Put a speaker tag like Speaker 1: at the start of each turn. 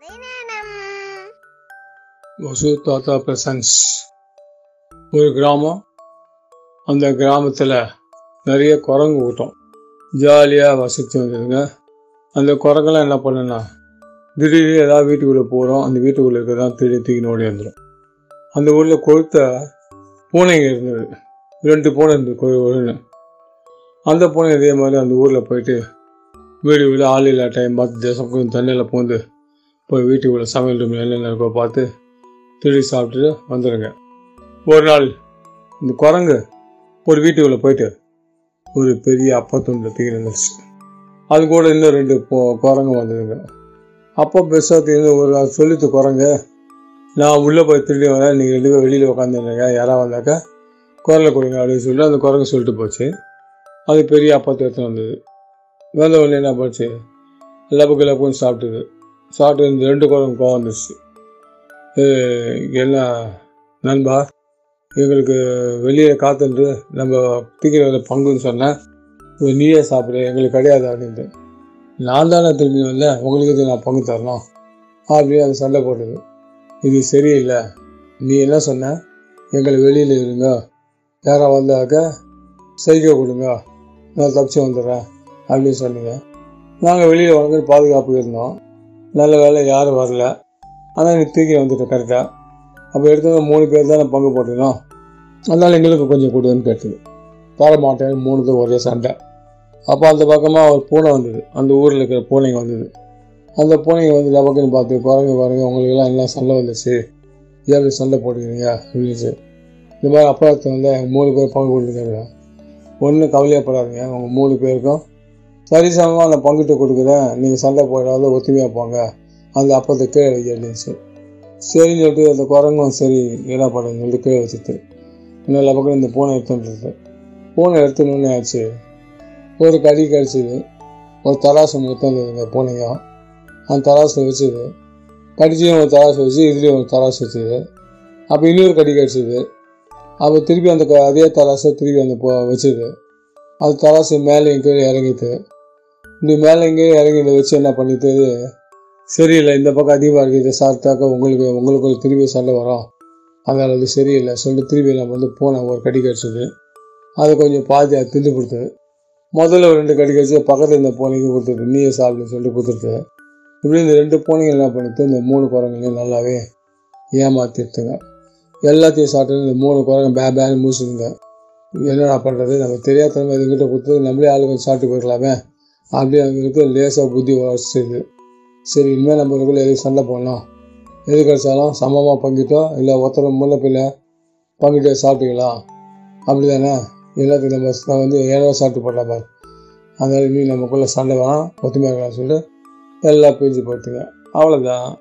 Speaker 1: கதை
Speaker 2: வசு தாத்தா பிரசன்ஸ். ஒரு கிராமம். அந்த கிராமத்தில் நிறைய குரங்கு கூட்டம் ஜாலியாக வசித்து வந்ததுங்க அந்த குரங்கெல்லாம் என்ன பண்ணுன்னா திடீர்னு ஏதாவது வீட்டுக்குள்ளே போகிறோம் அந்த வீட்டுக்குள்ளே இருக்கிறதான் திடீர் தூக்கின்னு ஓடி வந்துடும் அந்த ஊரில் கொழுத்த பூனைங்க இருந்தது. ரெண்டு பூனை இருந்தது கொழு கொழுன்னு. அந்த பூனை இதே மாதிரி அந்த ஊரில் போயிட்டு வீடு வீடு ஆள் இல்லா டைம் பார்த்து தேசம் கொஞ்சம் தண்ணியில் பூந்து போய் வீட்டுக்குள்ளே சமையல் ரூமில் என்னென்ன இருக்கோ பார்த்து திருடி சாப்பிட்டுட்டு வந்துடுங்க ஒரு நாள் இந்த குரங்கு ஒரு வீட்டுக்குள்ளே போயிட்டு ஒரு பெரிய அப்பத்துண்டு தூக்கி நின்றுச்சு அது கூட இன்னும் ரெண்டு குரங்கு வந்ததுங்க. அப்போ பெருசாக தீர்ந்து ஒரு நாள் சொல்லித்து குரங்கு நான் உள்ளே போய் திருடி வரேன் நீங்கள் ரெண்டு பேர் வெளியில் உட்காந்துருங்க யாராவது வந்தாக்கா குரலை கொடுங்க அப்படின்னு சொல்லிட்டு அந்த குரங்கு சொல்லிட்டு போச்சு. அது பெரிய அப்பத்து எடுத்து வந்தது. வந்த உடனே என்ன போச்சு? லபக்கு லப்புன்னு சாப்பிட்டுது. சாப்பிட்டு இந்த ரெண்டு குரங்கு கோவம் வந்துச்சு. என்ன நண்பா எங்களுக்கு வெளியே காத்துட்டு நம்ம தீக்கிறதுல பங்குன்னு சொன்னேன் நீயே சாப்பிடு எங்களுக்கு கிடையாது அப்படின்ட்டு. நான் தானே திரும்பி வந்தேன் உங்களுக்கு இது நான் பங்கு தரணும்? அப்படின்னு அது சண்டை போட்டது. இது சரியில்லை. நீ என்ன சொன்ன? எங்களை வெளியில் இருங்க. யாராக வந்தாக்க செய்கை கொடுங்க. நான் தப்பிச்சு வந்துடுறேன் அப்படின்னு சொன்னீங்க. நாங்கள் வெளியில் வந்து பாதுகாப்பு இருந்தோம். நல்ல வேலை யாரும் வரல. ஆனால் நீ தூக்கி வந்துட்டேன் கரெக்டாக அப்போ எடுத்தவங்க மூணு பேர் தானே பங்கு போட்டிருந்தோம் அதனால் எங்களுக்கு கொஞ்சம் கொடுன்னு கேட்டது. தர மாட்டேன் மூணுது ஒரே சண்டை. அப்போ அந்த பக்கமாக ஒரு பூனை வந்தது. அந்த ஊரில் இருக்கிற பூனைங்க வந்தது. அந்த பூனைங்க வந்து டபக்குன்னு பார்த்து குரங்கு குரங்கு உங்களுக்கெல்லாம் என்ன சண்டை வந்துச்சு? ஏன் சண்டை போட்டுக்கிறீங்க? இந்த மாதிரி அப்பாத்தை வந்து மூணு பேர் பங்கு கொடுத்துருக்காங்க. ஒன்றும் கவலையப்படாதீங்க உங்கள் மூணு பேருக்கும் சரிசமமாக நான் பங்கிட்டு கொடுக்குறேன். நீங்கள் சண்டை போடாத ஒத்துமையாக போங்க. அந்த அப்பத்தை கீழே வைக்க அப்படின்னுச்சு சரின்னு சொல்லிட்டு அந்த குரங்கும் சரி என்ன பண்ணுன்னு சொல்லிட்டு கீழே வச்சுட்டு இன்னும் பக்கம் இந்த பூனை எடுத்துட்டு பூனை எடுத்துன்னு ஆச்சு. ஒரு கடி கடிச்சிது. ஒரு தராசு எடுத்து வந்ததுங்க பூனைங்க அந்த தராசு வச்சுது. கடிச்சியும் ஒரு தராசு வச்சு இதுலேயும் ஒரு தராசு வச்சுது. அப்போ இன்னொரு கடி கடிச்சிது. அப்போ திருப்பி அந்த க- அதே தராசை திருப்பி அந்த வச்சுது. அது தராசு மேலேயும் கீழே இறங்கிட்டு இப்படி மேலே எங்கேயும் இறங்கி இதை வச்சு என்ன பண்ணிட்டு சரியில்லை இந்த பக்கம் அதிகமாக இருக்குது இதை சாப்பிட்டாக்கா உங்களுக்கு உங்களுக்குள்ள திரும்பி சண்டை வரும். அதனால் அது சரியில்லை சொல்லிட்டு திரும்பி நம்ம வந்து போனேன். ஒரு கடி கடிச்சது. அது கொஞ்சம் பாதி அது திண்டு கொடுத்தது முதல்ல ஒரு ரெண்டு கடி கடிச்சு பக்கத்தில் இந்த பூனைக்கு கொடுத்துட்டு நீயே சாப்பிடுன்னு சொல்லிட்டு கொடுத்துட்டு இப்படி இந்த ரெண்டு பூனைங்க என்ன பண்ணிட்டு இந்த மூணு குரங்குலையும் நல்லாவே ஏமாத்திட்டுங்க எல்லாத்தையும் சாப்பிட்டு இந்த மூணு குரங்கு பே பேன்னு மூச்சுங்க என்னடா பண்ணுறது நம்ம தெரியாதனமா இதுகிட்ட கொடுத்து நம்மளே ஆளு கொஞ்சம் சாப்பிட்டு போயிடலாமே அப்படியே அவங்களுக்கு லேசாக புத்தி வளர்ச்சிது சரி இனிமேல் நம்மளுக்குள்ள எதுவும் சண்டை போடலாம் எது கிடைச்சாலும் சமமாக பங்கிட்டோம் இல்லை ஒருத்தர் முல்லை பங்கிட்டு சாப்பிட்டீங்களா? அப்படி தானே எல்லாத்தையும் நம்ம நான் வந்து ஏழாவது சாப்பிட்டு போடலாம் பாரு. அதனால இனி நமக்குள்ளே சண்டை வேணாம் ஒத்துமையாக சொல்லிட்டு எல்லாம் பிரிஞ்சு போட்டுங்க அவ்வளோதான்